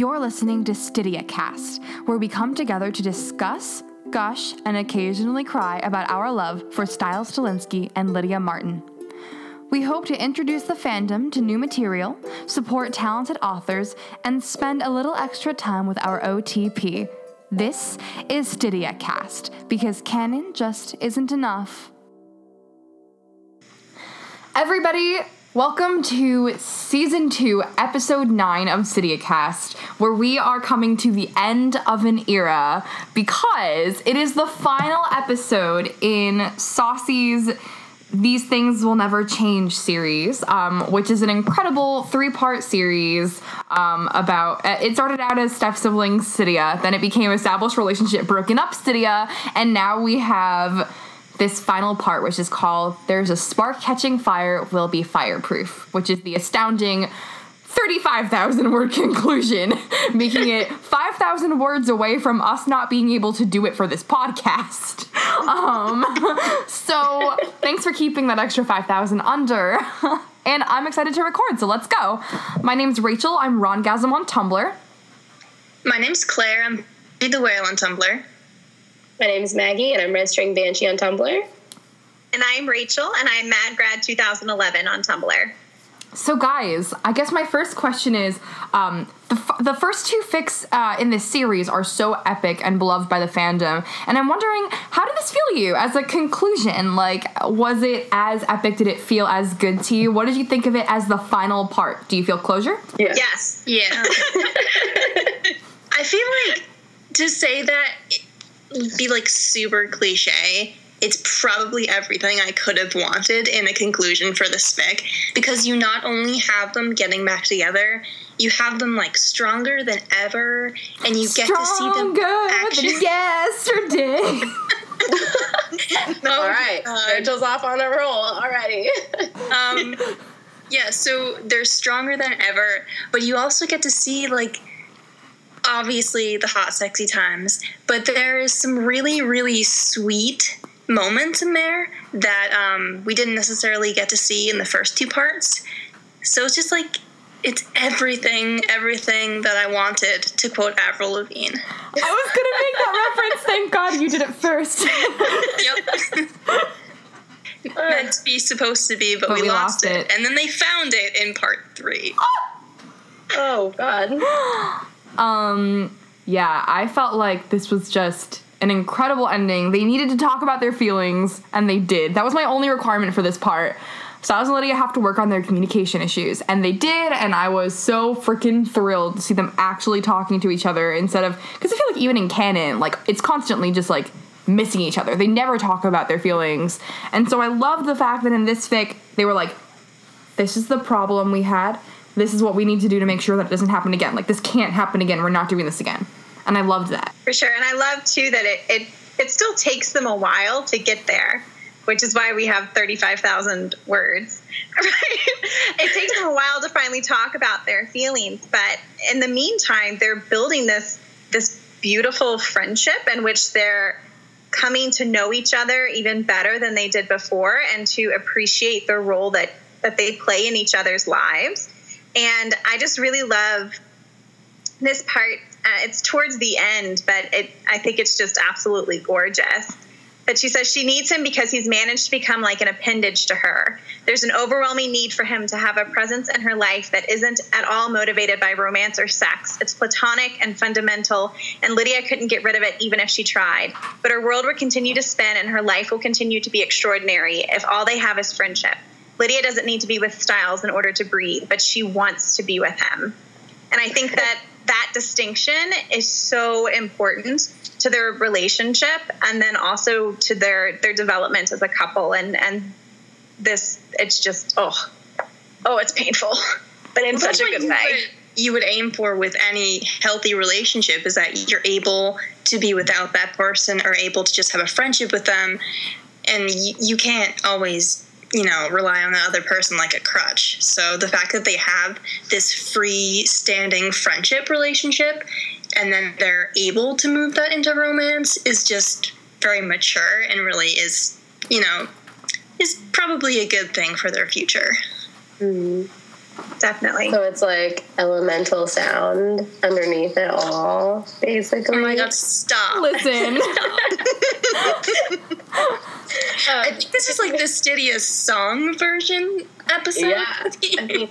You're listening to Stydia Cast, where we come together to discuss, gush, and occasionally cry about our love for Stiles Stilinski and Lydia Martin. We hope to introduce the fandom to new material, support talented authors, and spend a little extra time with our OTP. This is Stydia Cast, because canon just isn't enough. Everybody, welcome to season two, episode nine of Stydia Cast, where we are coming to the end of an era because it is the final episode in Saucy's These Things Will Never Change series, um, which is an incredible three part series um, about. uh, It started out as Steph Sibling Stydia, then it became Established Relationship Broken Up Stydia, and now we have this final part, which is called There's a Spark Catching Fire Will Be Fireproof, which is the astounding 35,000 word conclusion, making it 5,000 words away from us not being able to do it for this podcast. Um, so thanks for keeping that extra 5,000 under. And I'm excited to record, so let's go. My name's Rachel. I'm Rongasm on Tumblr. My name's Claire. I'm Be the Whale on Tumblr. My name is Maggie, and I'm registering Banshee on Tumblr. And I'm Rachel, and I'm Mad Grad 2011 on Tumblr. So, guys, I guess my first question is um, the, f- the first two fics uh, in this series are so epic and beloved by the fandom. And I'm wondering, how did this feel to you as a conclusion? Like, was it as epic? Did it feel as good to you? What did you think of it as the final part? Do you feel closure? Yeah. Yes. Yeah. I feel like to say that it be like super cliche, it's probably everything I could have wanted in a conclusion for this fic because you not only have them getting back together, you have them like stronger than ever, and you get to see them Stronger actually. than yesterday. Oh All right, my Rachel's off on a roll already. um yeah so they're stronger than ever but you also get to see like obviously the hot sexy times but there is some really really sweet moments in there that um, we didn't necessarily get to see in the first two parts so it's just like it's everything everything that i wanted to quote avril lavigne I was gonna make that reference. Thank God you did it first. yep meant to be supposed to be but, But we, we lost, lost it. it. and then they found it in part three oh God. Um, yeah, I felt like this was just an incredible ending. They needed to talk about their feelings, and they did. That was my only requirement for this part. Stiles and Lydia have to work on their communication issues, and they did, and I was so freaking thrilled to see them actually talking to each other instead of because I feel like even in canon, like it's constantly just like missing each other. They never talk about their feelings, and so I love the fact that in this fic they were like, this is the problem we had. This is what we need to do to make sure that it doesn't happen again. Like this can't happen again. We're not doing this again. And I loved that. For sure. And I love, too, that it, it, it still takes them a while to get there, which is why we have 35,000 words. Right? It takes them a while to finally talk about their feelings. But in the meantime, they're building this, this beautiful friendship in which they're coming to know each other even better than they did before and to appreciate the role that, that they play in each other's lives. And I just really love this part. Uh, it's towards the end but it i think it's just absolutely gorgeous. But she says she needs him because he's managed to become like an appendage to her. There's an overwhelming need for him to have a presence in her life that isn't at all motivated by romance or sex. It's platonic and fundamental and lydia couldn't get rid of it even if she tried. But her world would continue to spin and her life will continue to be extraordinary if all they have is friendship lydia doesn't need to be with stiles in order to breathe but she wants to be with him. And I think that that distinction is so important to their relationship and then also to their their development as a couple. And and this it's just oh oh it's painful but in such a good way. you would aim for with any healthy relationship is that you're able to be without that person or able to just have a friendship with them. And you, you can't always you know rely on the other person like a crutch so the fact that they have this free standing friendship relationship and then they're able to move that into romance is just very mature and really is you know is probably a good thing for their future mm-hmm. definitely. So it's like elemental sound underneath it all, basically. Oh my god, stop. Listen. I think this is like the Stydia song version episode. Yeah. I mean,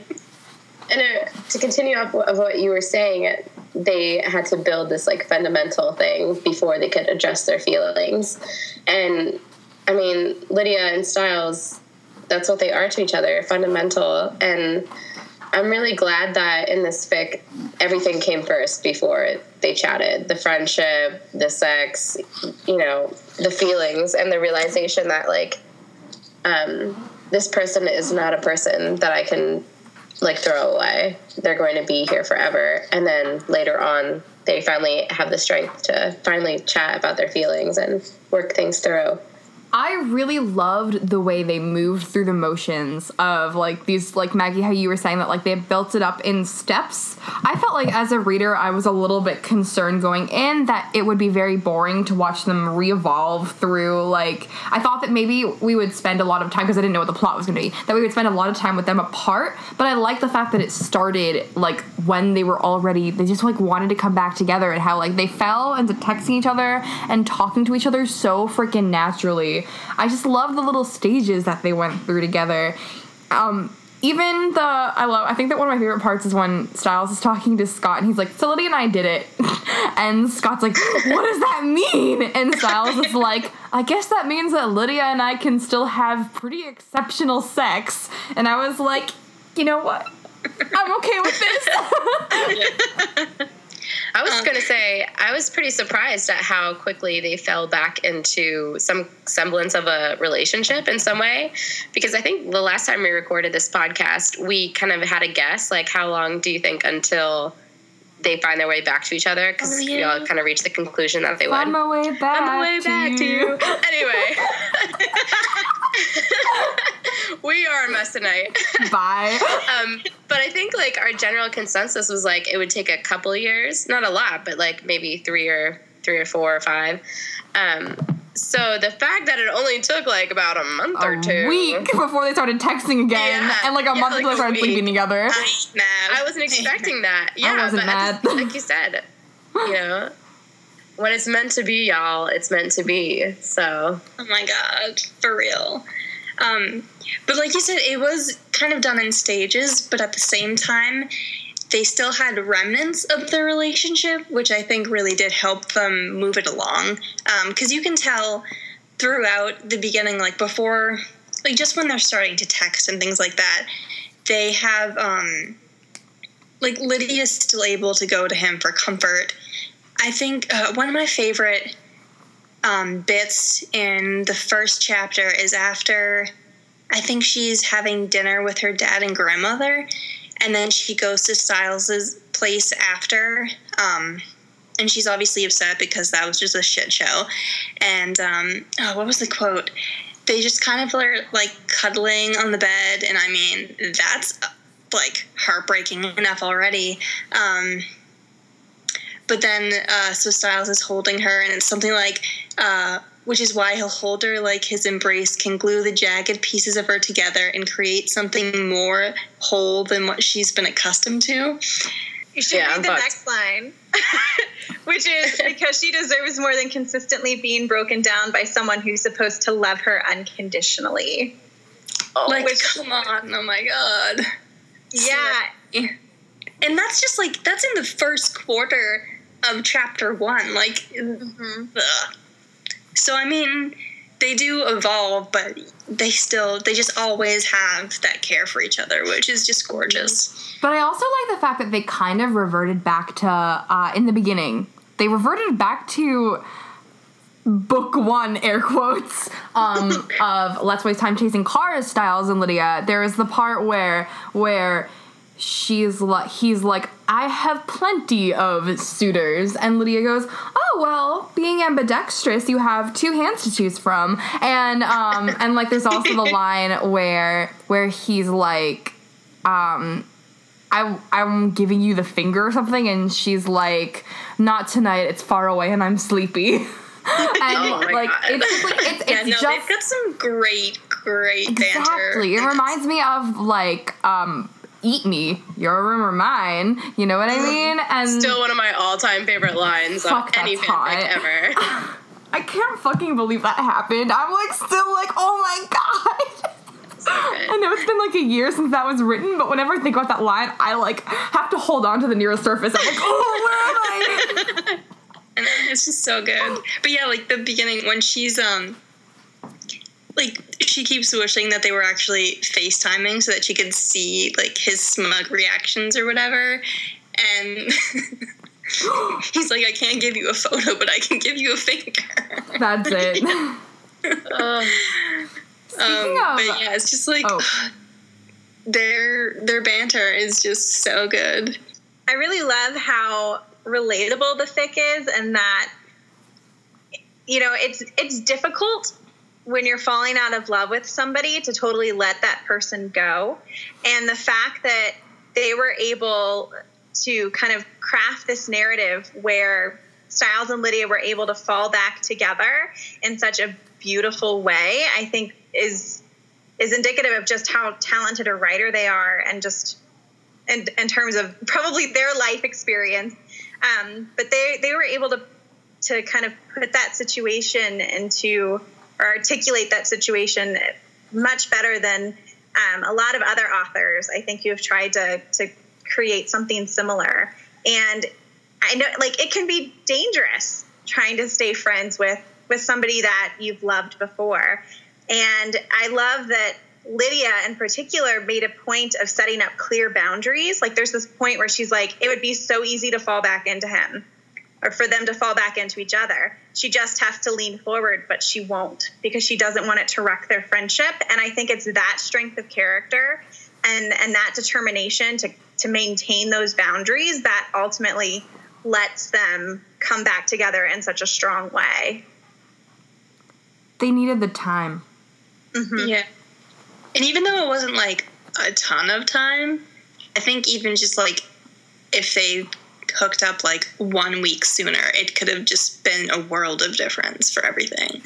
and uh, to continue off of what you were saying, they had to build this like fundamental thing before they could address their feelings. And I mean, Lydia and Stiles, that's what they are to each other, fundamental. And I'm really glad that in this fic, everything came first before they chatted the friendship, the sex, you know, the feelings, and the realization that, like, um, this person is not a person that I can like throw away. They're going to be here forever. And then later on, they finally have the strength to finally chat about their feelings and work things through. I really loved the way they moved through the motions of like these like Maggie how you were saying that like they built it up in steps. I felt like as a reader I was a little bit concerned going in that it would be very boring to watch them re-evolve through like I thought that maybe we would spend a lot of time because I didn't know what the plot was going to be that we would spend a lot of time with them apart, but I like the fact that it started like when they were already they just like wanted to come back together and how like they fell into texting each other and talking to each other so freaking naturally. I just love the little stages that they went through together. Um, even the I love I think that one of my favorite parts is when Stiles is talking to Scott and he's like, So Lydia and I did it. and Scott's like, What does that mean? And Stiles is like, I guess that means that Lydia and I can still have pretty exceptional sex. And I was like, you know what? I'm okay with this. I was um, going to say, I was pretty surprised at how quickly they fell back into some semblance of a relationship in some way. Because I think the last time we recorded this podcast, we kind of had a guess like, how long do you think until they find their way back to each other? Because Oh, we all kind of reached the conclusion that they would. On my way back. On the way back to you. Anyway. we are a mess tonight. Bye. um, but I think like our general consensus was like it would take a couple years, not a lot, but like maybe three or three or four or five. Um, so the fact that it only took like about a month or two, week before they started texting again, Yeah. and like a Yeah, month like before they started week. sleeping together. I ain't mad. I wasn't expecting that. Yeah, wasn't but at the- like you said, you know, when it's meant to be, y'all, it's meant to be. So Oh my god, for real. Um, but like you said, it was kind of done in stages, but at the same time, they still had remnants of the relationship, which I think really did help them move it along. Because you can tell throughout the beginning, like before, like just when they're starting to text and things like that, they have, um, like Lydia's still able to go to him for comfort. I think uh, one of my favorite um, bits in the first chapter is after I think she's having dinner with her dad and grandmother, and then she goes to Stiles's place after. Um, and she's obviously upset because that was just a shit show. And um, oh, what was the quote? They just kind of are like cuddling on the bed, and I mean that's uh, like heartbreaking enough already. Um, but then uh, so Stiles is holding her, and it's something like, uh, which is why he'll hold her like his embrace can glue the jagged pieces of her together and create something more whole than what she's been accustomed to. You should Yeah, read the but- next line, which is because she deserves more than consistently being broken down by someone who's supposed to love her unconditionally. like, which- come on, oh my god. Yeah, And that's just like that's in the first quarter of chapter one. Like, Mm-hmm. so I mean, they do evolve, but they still they just always have that care for each other, which is just gorgeous. But I also like the fact that they kind of reverted back to uh, in the beginning. They reverted back to book one, air quotes, um, of Let's Waste Time Chasing Cars, Stiles and Lydia. There is the part where where she's like he's like I have plenty of suitors and Lydia goes oh well being ambidextrous you have two hands to choose from and um and like there's also the line where where he's like um I I'm giving you the finger or something, and she's like, "Not tonight. It's far away, and I'm sleepy." and Oh my like God. it's just like it's, Yeah, it's no, just they've got some great, great banter. exactly. It reminds me of like um eat me. Your room or mine. You know what I mean? And Still one of my all-time favorite lines Fuck, of any fanfic hot. ever. I can't fucking believe that happened. I'm like still like, oh my god. I know it's been like a year since that was written, but whenever I think about that line, I like have to hold on to the nearest surface. I'm like, oh, where am I? and it's just so good. But yeah, like the beginning when she's um like she keeps wishing that they were actually FaceTiming so that she could see like his smug reactions or whatever. And he's like, I can't give you a photo, but I can give you a finger. That's it. Um, of- but yeah, it's just like Oh. their their banter is just so good. I really love how relatable the fic is, and that you know it's it's difficult when you're falling out of love with somebody to totally let that person go, and the fact that they were able to kind of craft this narrative where Stiles and Lydia were able to fall back together in such a beautiful way, I think is is indicative of just how talented a writer they are and just in, in terms of probably their life experience. Um, but they, they were able to, to kind of put that situation into or articulate that situation much better than um, a lot of other authors. I think you have tried to, to create something similar. And I know like it can be dangerous trying to stay friends with, with somebody that you've loved before. And I love that Lydia in particular made a point of setting up clear boundaries. Like there's this point where she's like, it would be so easy to fall back into him or for them to fall back into each other. She just has to lean forward, but she won't because she doesn't want it to wreck their friendship. And I think it's that strength of character and, and that determination to, to maintain those boundaries that ultimately lets them come back together in such a strong way. they needed the time. Mm-hmm. Yeah. And even though it wasn't like a ton of time, I think even just like if they hooked up like one week sooner, it could have just been a world of difference for everything.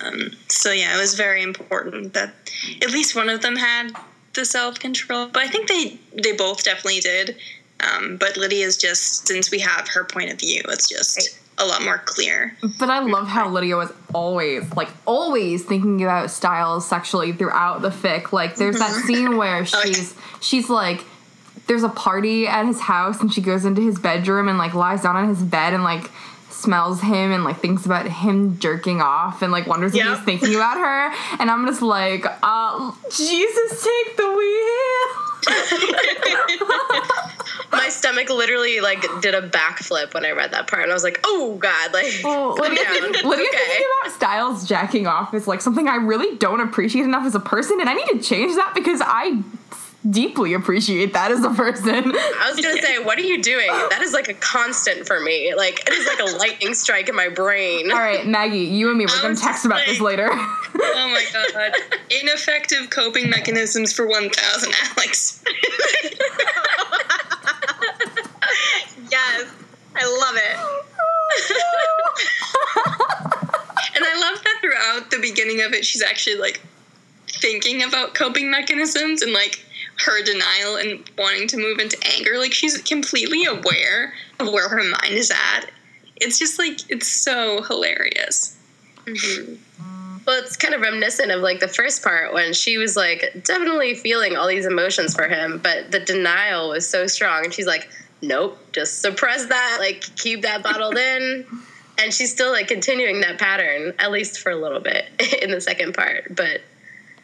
Um, so yeah, it was very important that at least one of them had the self control. But I think they they both definitely did. Um, but Lydia's just since we have her point of view, it's just a lot more clear. But I love how Lydia was always, like, always thinking about Stiles sexually throughout the fic. Like, there's that scene where Oh, yeah. she's she's like, there's a party at his house, and she goes into his bedroom and like lies down on his bed and like smells him and like thinks about him jerking off and like wonders if he's thinking about her. And I'm just like, uh, Jesus, take the wheel. My stomach literally like did a backflip when I read that part, and I was like, "Oh God!" Like, Well, Lydia, down. Lydia okay. thinking about Stiles jacking off is like something I really don't appreciate enough as a person, and I need to change that because I deeply appreciate that as a person. I was gonna say, what are you doing? That is like a constant for me. Like it is like a lightning strike in my brain. All right, Maggie, you and me, we're I gonna text just about this later. Oh my god. Ineffective coping mechanisms for 1000, Alex. Yes, I love it. And I love that throughout the beginning of it, she's actually like thinking about coping mechanisms and like her denial and wanting to move into anger. Like she's completely aware of where her mind is at. It's just like, it's so hilarious. Mm-hmm. Well, it's kind of reminiscent of like the first part when she was like definitely feeling all these emotions for him, but the denial was so strong. And she's like, nope, just suppress that, like keep that bottled in. And she's still like continuing that pattern, at least for a little bit in the second part. But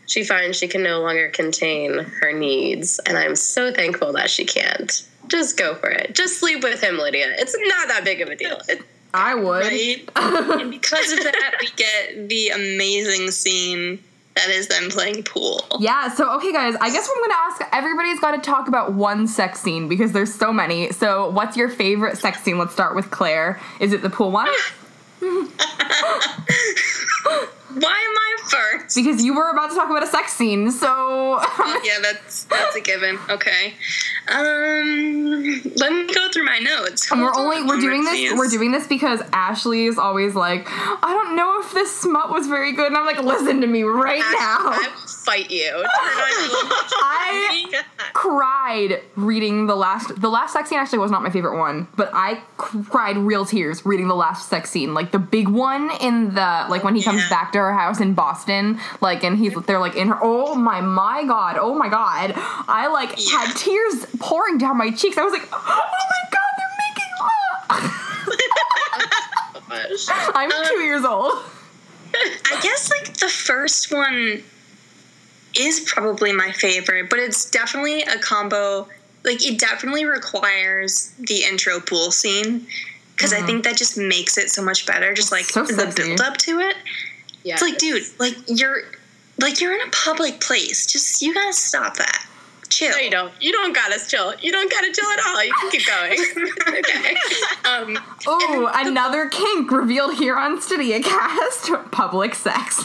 she finds she can no longer contain her needs. And I'm so thankful that she can't. Just go for it. Just sleep with him, Lydia. It's not that big of a deal. It, I would. Right? and because of that, we get the amazing scene that is them playing pool. Yeah, so okay, guys, I guess I'm gonna ask everybody's gotta talk about one sex scene because there's so many. So, what's your favorite sex scene? Let's start with Claire. Is it the pool one? Why am I first? Because you were about to talk about a sex scene, so. yeah, that's that's a given. Okay. Um, let me go through my notes. And we're only we're doing this we're doing this because Ashley is always like, I don't know if this smut was very good, and I'm like, listen to me right now. I will fight you. Turn on your little I cried reading the last the last sex scene actually was not my favorite one, but I cried real tears reading the last sex scene. Like the big one in the like when he comes Yeah. back to her house in Boston, like and he's they're like in her oh my my god, oh my god. I like had tears pouring down my cheeks. I was like, oh my god, they're making love. Oh I'm two um, years old. I guess like the first one is probably my favorite, but it's definitely a combo. Like it definitely requires the intro pool scene because I think that just makes it so much better. Just like So the build up to it. Yeah. It's like, dude, like you're like you're in a public place. Just you gotta stop that. Chill. No, you don't. You don't gotta chill. You don't gotta chill at all. You can keep going. okay. Um, Ooh, another kink revealed here on Stydia Cast. Public sex.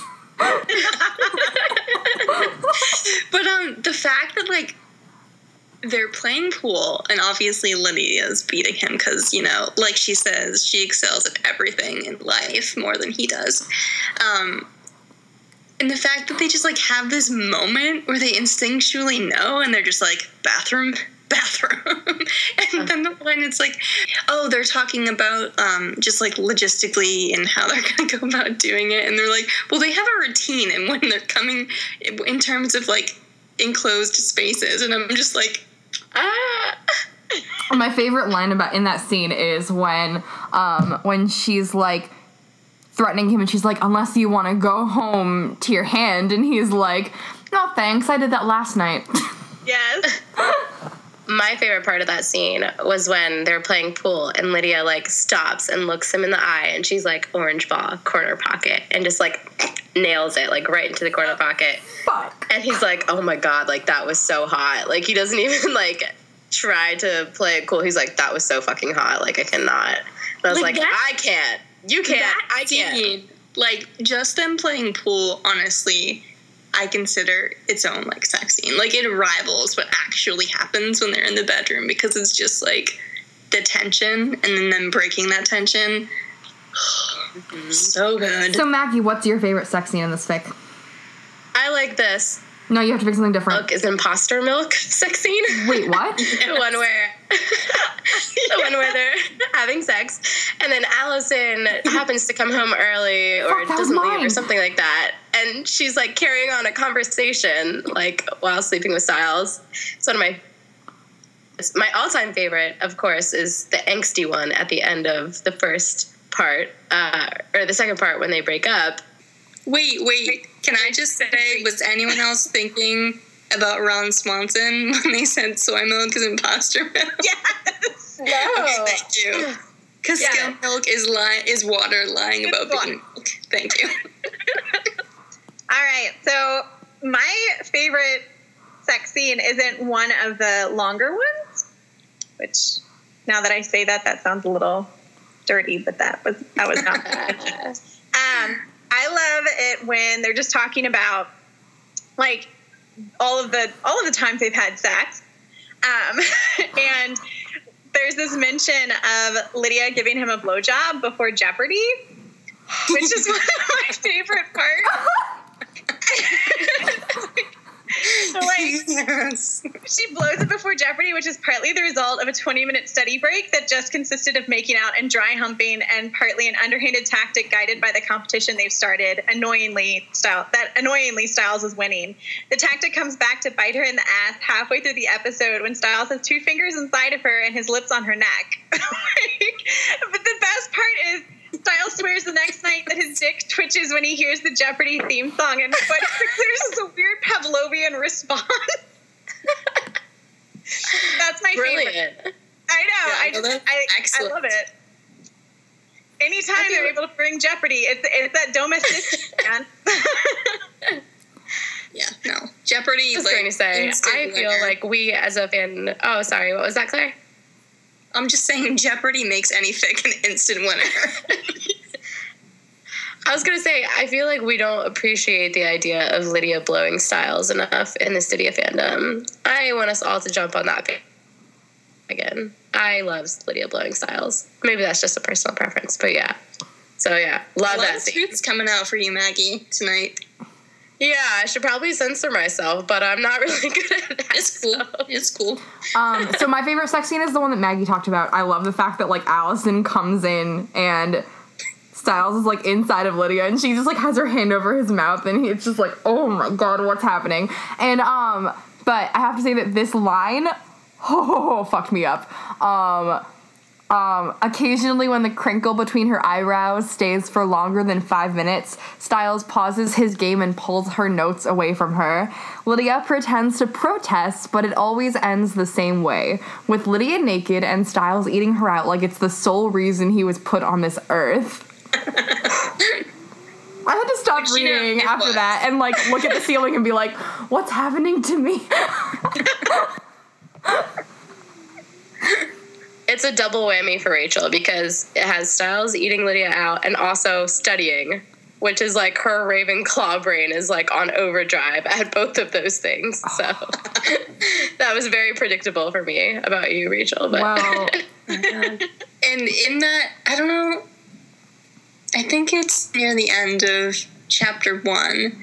But um, the fact that like they're playing pool, and obviously Lydia's beating him because you know, like she says, she excels at everything in life more than he does. Um, and the fact that they just like have this moment where they instinctually know, and they're just like bathroom. Bathroom, and then the one it's like, oh, they're talking about um, just like logistically and how they're gonna go about doing it, and they're like, well, they have a routine, and when they're coming in terms of like enclosed spaces, and I'm just like, ah. My favorite line about in that scene is when um when she's like threatening him and she's like, unless you want to go home to your hand, and he's like, no thanks, I did that last night. Yes. My favorite part of that scene was when they're playing pool and Lydia like stops and looks him in the eye and she's like orange ball corner pocket and just like nails it like right into the corner pocket. Fuck. and he's like oh my god like that was so hot. Like he doesn't even like try to play it cool. He's like that was so fucking hot. Like I cannot. And I was Like like, that- I can't. You can't. I can't. scene, like just them playing pool, honestly, I consider its own like sex scene. Like it rivals what actually happens when they're in the bedroom because it's just like the tension and then them breaking that tension. Mm-hmm. So good. So Maggie, what's your favorite sex scene in this fic? I like this No, you have to pick something different. milk is imposter milk sex scene Wait, what? the one where the one where they're having sex and then allison happens to come home early or Fuck, doesn't leave or something like that and she's like carrying on a conversation like while sleeping with stiles it's one of my my all-time favorite of course is the angsty one at the end of the first part uh, or the second part when they break up Wait, wait. Can I just say, was anyone else thinking about Ron Swanson when they said soy milk is imposter milk? yes. no Okay, thank you. Because Yeah. skim milk is li- is water lying It's about water. being milk. Thank you. All right. So my favorite sex scene isn't one of the longer ones, which now that I say that, that sounds a little dirty, but that was that was not. um, I love it when they're just talking about like all of the all of the times they've had sex, um, and there's this mention of Lydia giving him a blowjob before Jeopardy, which is one of my favorite parts. So, like yes. she blows it before Jeopardy, which is partly the result of a 20 minute study break that just consisted of making out and dry humping, and partly an underhanded tactic guided by the competition they've started. Annoyingly, style that annoyingly Stiles is winning. The tactic comes back to bite her in the ass halfway through the episode when Stiles has two fingers inside of her and his lips on her neck. but the best part is. Stiles swears the next night that his dick twitches when he hears the Jeopardy theme song, and but there's this weird Pavlovian response. That's my favorite. I know. Yeah, I just that's I, I love it. Anytime I feel- they're able to bring Jeopardy, it's it's that domestic man. Yeah, no. Jeopardy, I was like, going to say, I feel winner. like we as a fan. Oh, sorry, what was that, Claire? I'm just saying Jeopardy makes any fic an instant winner. I was going to say, I feel like we don't appreciate the idea of Lydia blowing stiles enough in the Stydia fandom. I want us all to jump on that again. I love Lydia blowing stiles. Maybe that's just a personal preference, but yeah. So yeah, love that of scene. truths coming out for you, Maggie, tonight. Yeah, I should probably censor myself, but I'm not really good at that. It's cool. so- It's cool. Um, so my favorite sex scene is the one that Maggie talked about. I love the fact that like Allison comes in and Stiles is like inside of Lydia and she just like has her hand over his mouth and it's just like, oh my god, what's happening? And um, but I have to say that this line, oh, fucked me up. Um, um, occasionally, when the crinkle between her eyebrows stays for longer than five minutes, Stiles pauses his game and pulls her notes away from her. Lydia pretends to protest, but it always ends the same way with Lydia naked and Stiles eating her out like it's the sole reason he was put on this earth. I had to stop Which, you know, reading after was. that and like look at the ceiling and be like, what's happening to me? It's a double whammy for Rachel because it has Stiles eating Lydia out and also studying, which is like her Ravenclaw brain is like on overdrive at both of those things. So that was very predictable for me about you, Rachel. But well, oh And in that, I don't know. I think it's near the end of chapter one.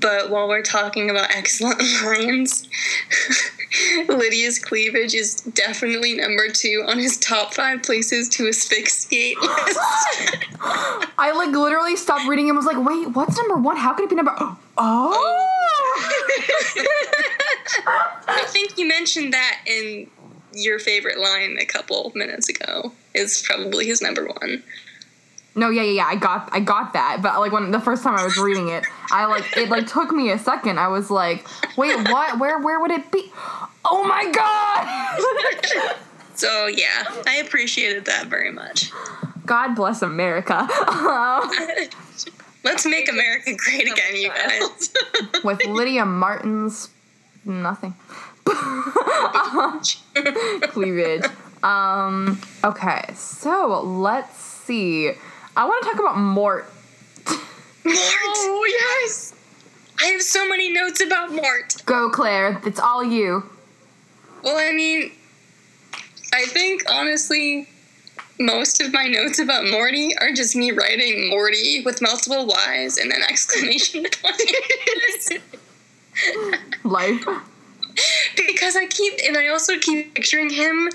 But while we're talking about excellent lines, Lydia's cleavage is definitely number two on his top five places to asphyxiate list. I like literally stopped reading and was like, wait, what's number one? How could it be number? Oh, oh. I think you mentioned that in your favorite line a couple minutes ago. Is probably his number one. No, yeah, yeah, yeah. I got, I got that. But like when the first time I was reading it, I like it like took me a second. I was like, wait, what? Where, where would it be? Oh my god! So yeah, I appreciated that very much. God bless America. Let's make America great again, you guys. with Lydia Martin's nothing cleavage. Um. Okay, so let's see. I want to talk about Mort. Mort! Oh, yes! I have so many notes about Mort. Go, Claire. It's all you. Well, I mean, I think honestly, most of my notes about Morty are just me writing Morty with multiple Y's and then exclamation points. Life. because I keep, and I also keep picturing him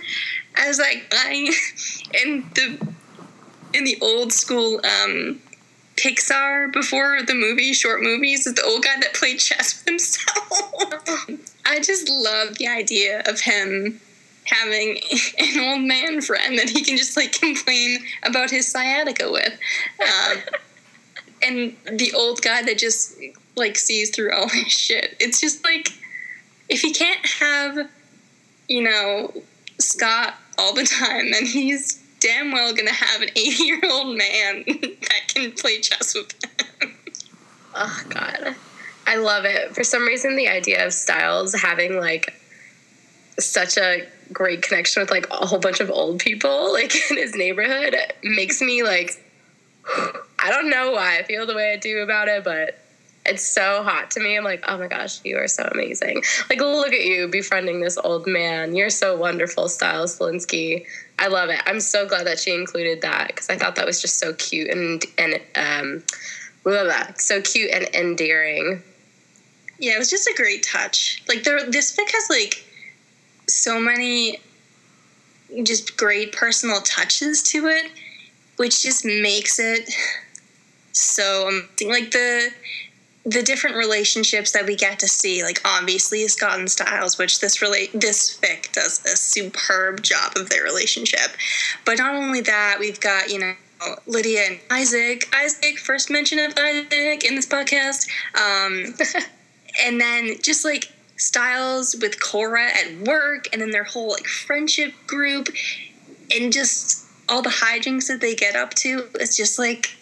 as that guy in the in the old school um, Pixar before the movie, short movies, is the old guy that played chess with himself. I just love the idea of him having an old man friend that he can just like complain about his sciatica with. Um, and the old guy that just like sees through all his shit. It's just like if he can't have, you know, Scott all the time, then he's damn well gonna have an 80 year old man that can play chess with him. Oh god. I love it. For some reason the idea of Stiles having like such a great connection with like a whole bunch of old people like in his neighborhood makes me like I don't know why I feel the way I do about it, but it's so hot to me. I'm like, oh my gosh, you are so amazing. Like, look at you befriending this old man. You're so wonderful, Stiles Slinsky. I love it. I'm so glad that she included that because I thought that was just so cute and and um, blah, blah, so cute and endearing. Yeah, it was just a great touch. Like there, this fic has like so many just great personal touches to it, which just makes it so amazing. Like the the different relationships that we get to see, like obviously Scott and Stiles, which this relate this fic does a superb job of their relationship. But not only that, we've got you know Lydia and Isaac. Isaac, first mention of Isaac in this podcast. Um, and then just like Stiles with Cora at work, and then their whole like friendship group, and just all the hijinks that they get up to. It's just like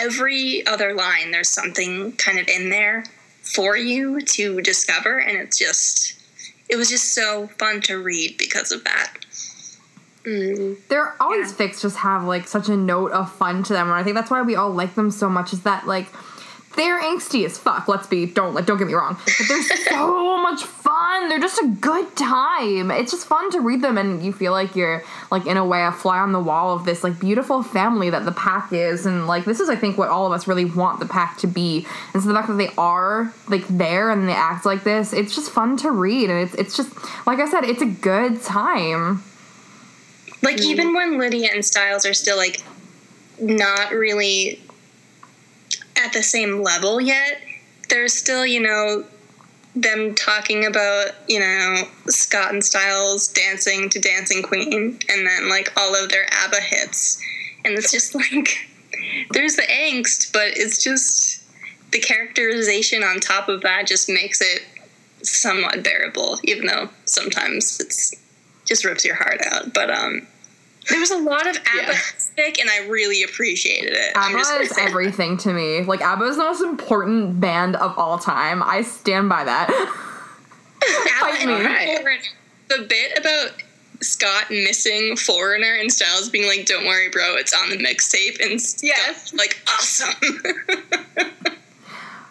every other line, there's something kind of in there for you to discover, and it's just it was just so fun to read because of that. Mm. There always fics just have like such a note of fun to them, and I think that's why we all like them so much. Is that like they're angsty as fuck. Let's be don't like don't get me wrong, but they're so much fun. They're just a good time. It's just fun to read them, and you feel like you're like in a way a fly on the wall of this like beautiful family that the pack is, and like this is I think what all of us really want the pack to be. And so the fact that they are like there and they act like this, it's just fun to read, and it's it's just like I said, it's a good time. Like even when Lydia and Stiles are still like not really at the same level yet, there's still, you know, them talking about, you know, Scott and Stiles dancing to Dancing Queen and then like all of their ABBA hits. And it's just like there's the angst, but it's just the characterization on top of that just makes it somewhat bearable, even though sometimes it's just rips your heart out. But um there was a lot of ABBA Yeah. stick, and I really appreciated it. I'm ABBA just is everything to me. Like ABBA is the most important band of all time. I stand by that. Fight me. Foreigner. The bit about Scott missing Foreigner and Stiles being like, "Don't worry, bro, it's on the mixtape," and Yes. Scott's like, "Awesome."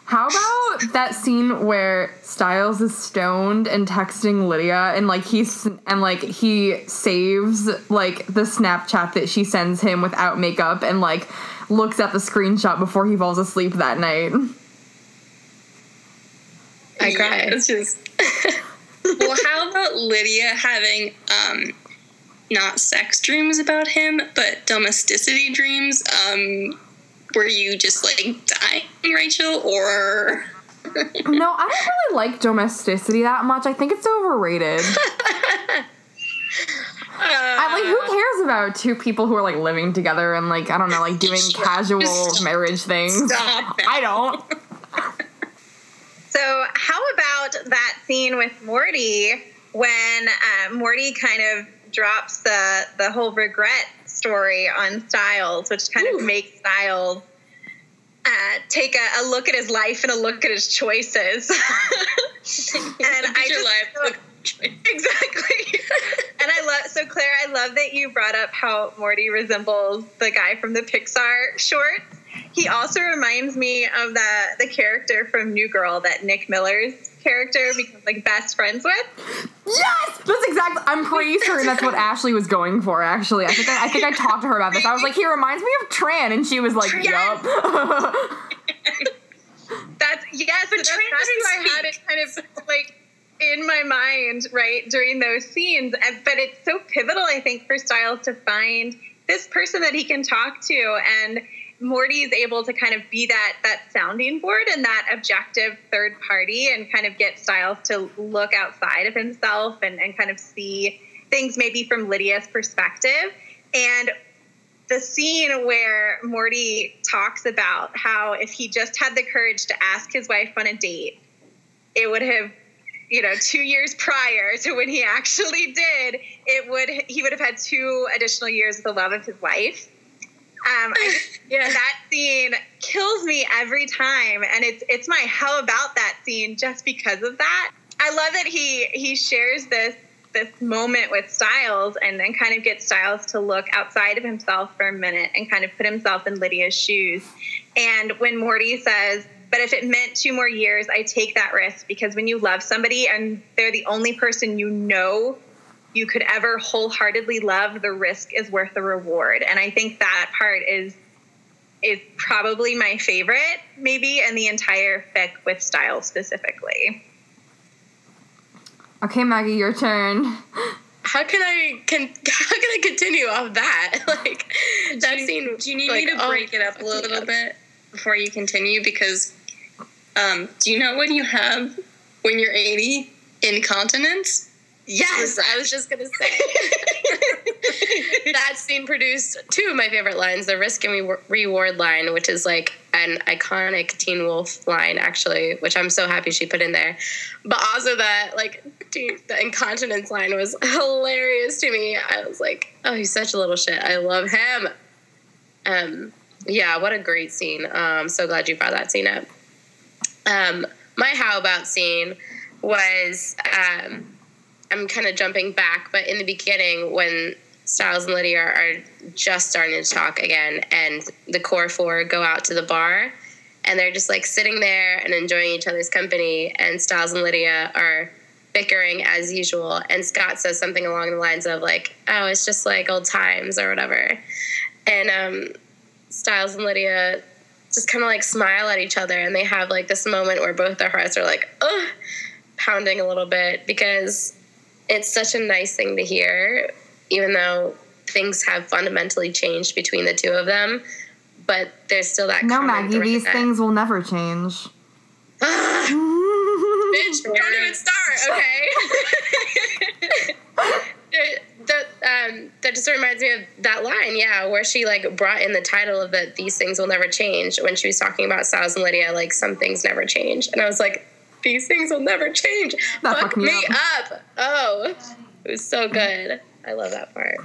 How about that scene where Stiles is stoned and texting Lydia and like he's and like he saves like the Snapchat that she sends him without makeup and like looks at the screenshot before he falls asleep that night. I cried. it's just. well, how about Lydia having um, not sex dreams about him, but domesticity dreams? Um, were you just like dying, Rachel, or? No, I don't really like domesticity that much. I think it's overrated. I like who cares about two people who are like living together and like I don't know, like doing casual Stop. marriage things. Stop. I don't. So, how about that scene with Morty when uh, Morty kind of drops the the whole regret story on Stiles, which kind of makes Stiles uh, take a, a look at his life and a look at his choices. and I just life. Exactly. and I love so Claire, I love that you brought up how Morty resembles the guy from the Pixar shorts. He also reminds me of the the character from New Girl that Nick Miller's character becomes like best friends with. Yes, that's exactly. I'm pretty certain that's what Ashley was going for. Actually, I think I, I think I talked to her about this. I was like, he reminds me of Tran, and she was like, Tran. yup. That's yes, but that's, Trey that's doesn't who I had it kind of like in my mind, right, during those scenes. But it's so pivotal, I think, for Stiles to find this person that he can talk to and Morty is able to kind of be that that sounding board and that objective third party and kind of get Stiles to look outside of himself and, and kind of see things maybe from Lydia's perspective. And the scene where Morty talks about how if he just had the courage to ask his wife on a date, it would have, you know, two years prior to when he actually did, it would he would have had two additional years with the love of his wife. Um, just, Yeah. that scene kills me every time, and it's it's my how about that scene just because of that. I love that he he shares this this moment with Stiles and then kind of gets Stiles to look outside of himself for a minute and kind of put himself in Lydia's shoes. And when Morty says, but if it meant two more years, I take that risk because when you love somebody and they're the only person you know you could ever wholeheartedly love, the risk is worth the reward. And I think that part is is probably my favorite, maybe, in the entire fic with style specifically. okay, Maggie, your turn. How can I can how can I continue off that? Like that do you, scene. Do you need like, me to oh, break it up a fucking little God. bit before you continue? Because um, do you know what you have when you're 80? Incontinence? Yes, I was just gonna say that scene produced two of my favorite lines: the risk and reward line, which is like an iconic Teen Wolf line, actually, which I'm so happy she put in there. But also that like the incontinence line was hilarious to me. I was like, oh, he's such a little shit. I love him. Um, yeah, what a great scene. Um, so glad you brought that scene up. Um, my how about scene was um, I'm kind of jumping back, but in the beginning when Stiles and Lydia are just starting to talk again, and the core four go out to the bar, and they're just like sitting there and enjoying each other's company. And Stiles and Lydia are bickering as usual. And Scott says something along the lines of like, "Oh, it's just like old times or whatever." And um, Stiles and Lydia just kind of like smile at each other, and they have like this moment where both their hearts are like, "Ugh," pounding a little bit because it's such a nice thing to hear, even though things have fundamentally changed between the two of them. But there's still that. No, Maggie, these that- things will never change. Bitch, don't even start, okay? that um, that just reminds me of that line, yeah, where she like brought in the title of that these things will never change when she was talking about Stiles and Lydia, like some things never change, and I was like, these things will never change. That Fuck me up. up. Oh, it was so good. I love that part.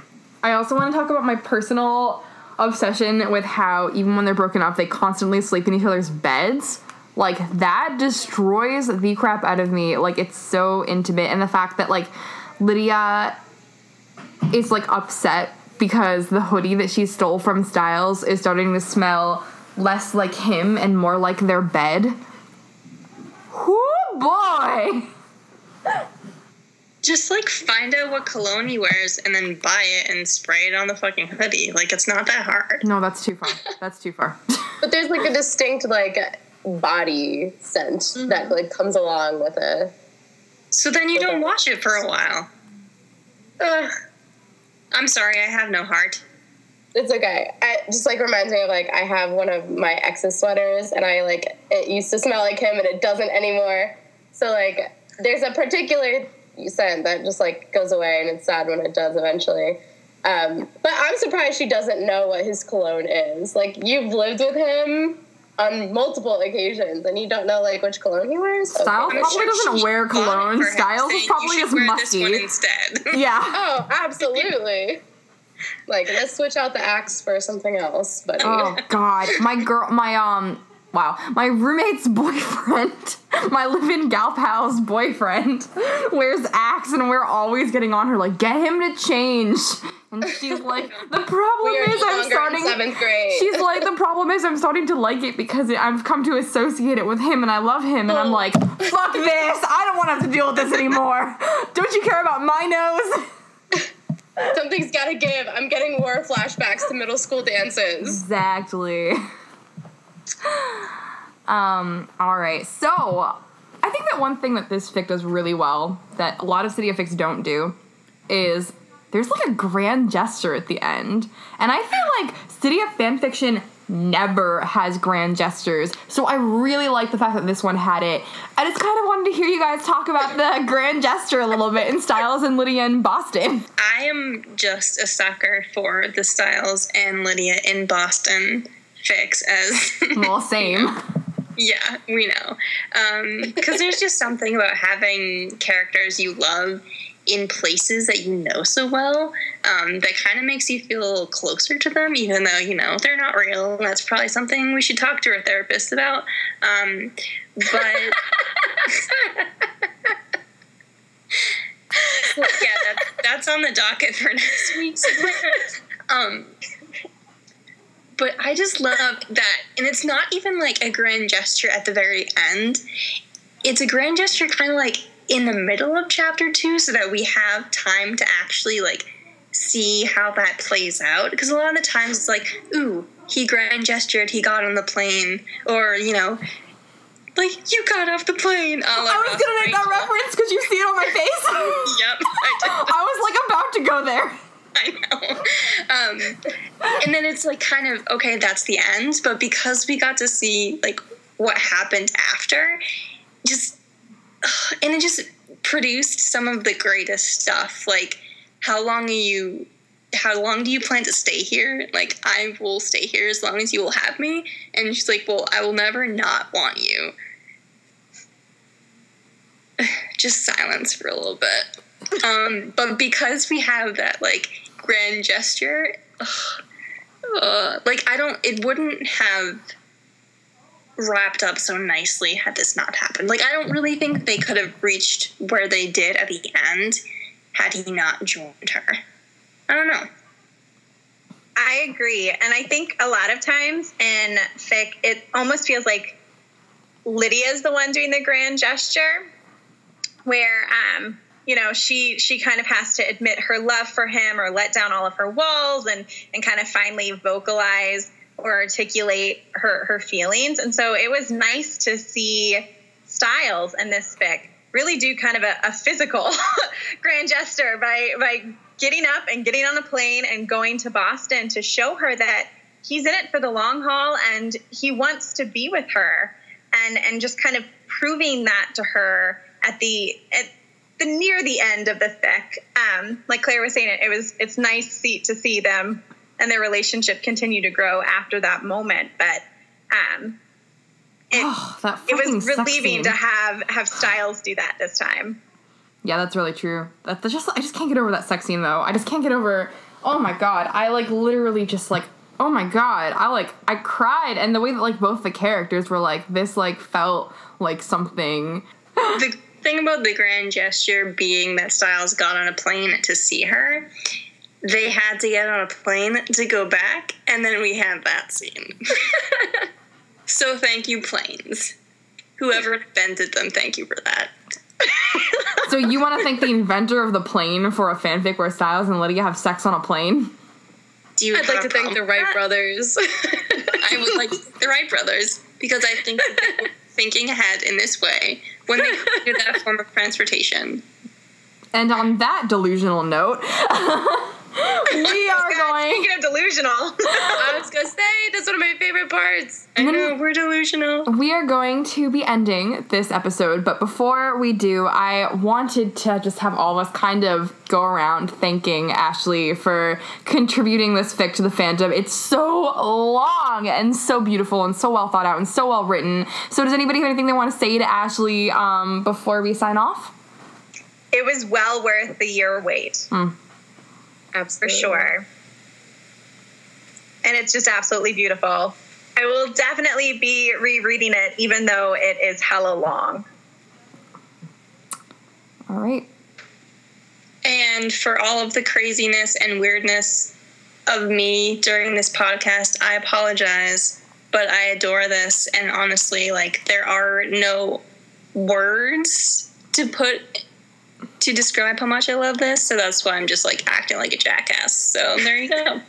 I also want to talk about my personal obsession with how even when they're broken up, they constantly sleep in each other's beds. Like that destroys the crap out of me. Like it's so intimate, and the fact that like Lydia is like upset because the hoodie that she stole from Stiles is starting to smell less like him and more like their bed. Whoo boy! Just like find out what cologne he wears and then buy it and spray it on the fucking hoodie. Like it's not that hard. No, that's too far. That's too far. But there's like a distinct like body scent mm-hmm. that like comes along with it. So then you don't wash it for a while. Ugh, I'm sorry, I have no heart. It's okay. It just like reminds me of like I have one of my ex's sweaters and I like it used to smell like him and it doesn't anymore. So like there's a particular scent that just like goes away and it's sad when it does eventually. Um, but I'm surprised she doesn't know what his cologne is. Like you've lived with him on multiple occasions and you don't know like which cologne he wears. Okay. Stiles I'm probably sure doesn't wear cologne. for Stiles saying, is probably "You just wear musty. This one instead. Yeah. Oh, absolutely. like let's switch out the axe for something else. But Oh God, my girl, my um, wow, my roommate's boyfriend, my live-in gal pal's boyfriend, wears Axe, and we're always getting on her like, get him to change. And she's like, the problem is I'm starting. seventh grade. She's like, the problem is I'm starting to like it because I've come to associate it with him and I love him. And I'm like, fuck this. I don't want to have to deal with this anymore. Don't you care about my nose? Something's gotta give. I'm getting war flashbacks to middle school dances. Exactly. um, all right. So, I think that one thing that this fic does really well that a lot of Stydia Fics don't do is there's like a grand gesture at the end. And I feel like Stydia Fanfiction never has grand gestures. So I really like the fact that this one had it. I just kind of wanted to hear you guys talk about the grand gesture a little bit in Stiles and Lydia in Boston. I am just a sucker for the Stiles and Lydia in Boston fics as Well, same. Yeah, we know. Um, because there's just something about having characters you love in places that you know so well um, that kind of makes you feel closer to them, even though, you know, they're not real. That's probably something we should talk to our therapist about. Um, but. yeah, that's, that's on the docket for next week. um, but I just love that, and it's not even like a grand gesture at the very end. It's a grand gesture kind of like in the middle of chapter two, so that we have time to actually like see how that plays out. Because a lot of the times it's like, ooh, he grand gestured, he got on the plane, or you know, like you got off the plane. I was gonna make that reference because you see it on my face. Yep, I. I was like about to go there. I know. Um, and then it's like kind of okay, that's the end. But because we got to see like what happened after, just and it just produced some of the greatest stuff. Like, how long are you? How long do you plan to stay here? Like, I will stay here as long as you will have me. And she's like, well, I will never not want you. Just silence for a little bit. Um, but because we have that like grand gesture, ugh, uh, like I don't, it wouldn't have wrapped up so nicely had this not happened. Like I don't really think they could have reached where they did at the end had he not joined her. I don't know. I agree. And I think a lot of times in fic, it almost feels like Lydia's the one doing the grand gesture, where, um, you know, she she kind of has to admit her love for him or let down all of her walls and and kind of finally vocalize or articulate her her feelings. And so it was nice to see Stiles in this fic really do kind of a, a physical grand gesture by by getting up and getting on a plane and going to Boston to show her that he's in it for the long haul and he wants to be with her and and just kind of proving that to her at the at the near the end of the fic. Um, like Claire was saying, it, it was it's nice see, to see them and their relationship continued to grow after that moment. But um, it, Oh, that it was relieving to have have Stiles do that this time. Yeah, that's really true. That's just I just can't get over that sex scene though. I just can't get over. Oh my god, I like literally just like oh my god, I like I cried, and the way that like both the characters were like this like felt like something. the thing about the grand gesture being that Stiles got on a plane to see her, they had to get on a plane to go back, and then we had that scene. so thank you, planes. Whoever invented them, thank you for that. So you want to thank the inventor of the plane for a fanfic where Stiles and Lydia have sex on a plane? Do you I'd like to thank the Wright that? brothers. I would like the Wright brothers because I think that they were thinking ahead in this way when they created that form of transportation. And on that delusional note, we are God, going. Speaking of delusional, I was gonna say that's one of my favorite parts. I No, know no. we're delusional. We are going to be ending this episode, but before we do, I wanted to just have all of us kind of go around thanking Ashley for contributing this fic to the fandom. It's so long and so beautiful and so well thought out and so well written. So, does anybody have anything they want to say to Ashley um, before we sign off? it was well worth the year wait for Absolutely. sure. And it's just absolutely beautiful. I will definitely be rereading it, even though it is hella long. All right. And for all of the craziness and weirdness of me during this podcast, I apologize, but I adore this. And honestly, like, there are no words to put to describe how much I love this. So that's why I'm just like acting like a jackass. So there you go.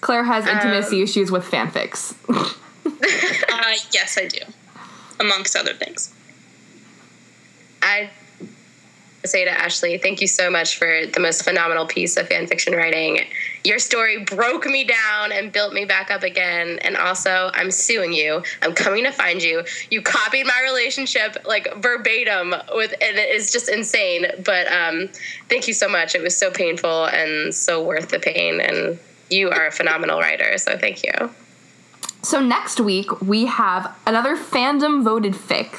Claire has intimacy issues with fanfics. uh, yes, I do, amongst other things. I say to Ashley, thank you so much for the most phenomenal piece of fan fiction writing. Your story broke me down and built me back up again. And also, I'm suing you. I'm coming to find you. You copied my relationship like verbatim with, and it is just insane. But um, thank you so much. It was so painful and so worth the pain. And you are a phenomenal writer. So thank you. So next week we have another fandom voted fic,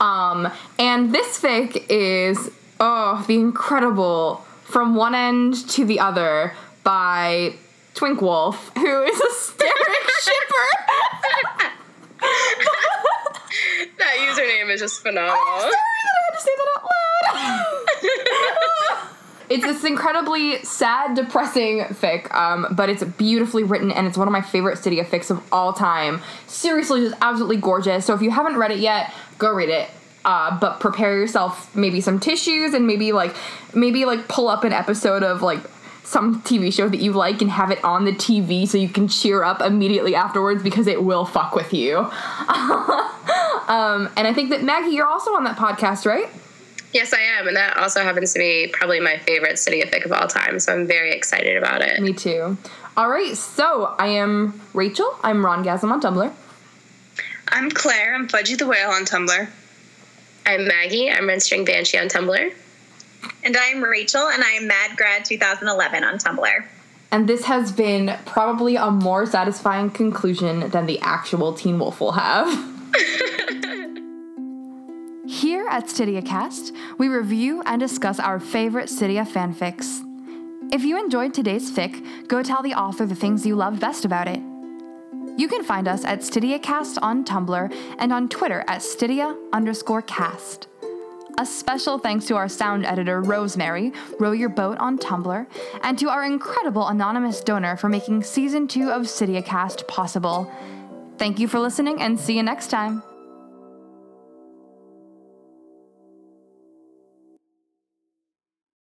um, and this fic is oh the incredible from one end to the other by Twink Wolf, who is a Sterek shipper. That username is just phenomenal. I'm Sorry that I had to say that out loud. It's this incredibly sad, depressing fic, um, but it's beautifully written and it's one of my favorite Stydia fics of all time. Seriously, just absolutely gorgeous. So if you haven't read it yet, go read it. Uh, but prepare yourself maybe some tissues and maybe like maybe like pull up an episode of like some TV show that you like and have it on the TV so you can cheer up immediately afterwards because it will fuck with you. um, and I think that Maggie, you're also on that podcast, right? Yes, I am, and that also happens to be probably my favorite city fic of all time. So I'm very excited about it. Me too. All right, so I am Rachel. I'm Ron Gasm on Tumblr. I'm Claire. I'm Fudgy the Whale on Tumblr. I'm Maggie. I'm remstring Banshee on Tumblr. And I'm Rachel, and I am Mad Grad 2011 on Tumblr. And this has been probably a more satisfying conclusion than the actual Teen Wolf will have. Here at StydiaCast, we review and discuss our favorite Stydia fanfics. If you enjoyed today's fic, go tell the author the things you loved best about it. You can find us at StydiaCast on Tumblr and on Twitter at Stydia underscore cast. A special thanks to our sound editor, Rosemary, Row Your Boat on Tumblr, and to our incredible anonymous donor for making season two of StydiaCast possible. Thank you for listening and see you next time.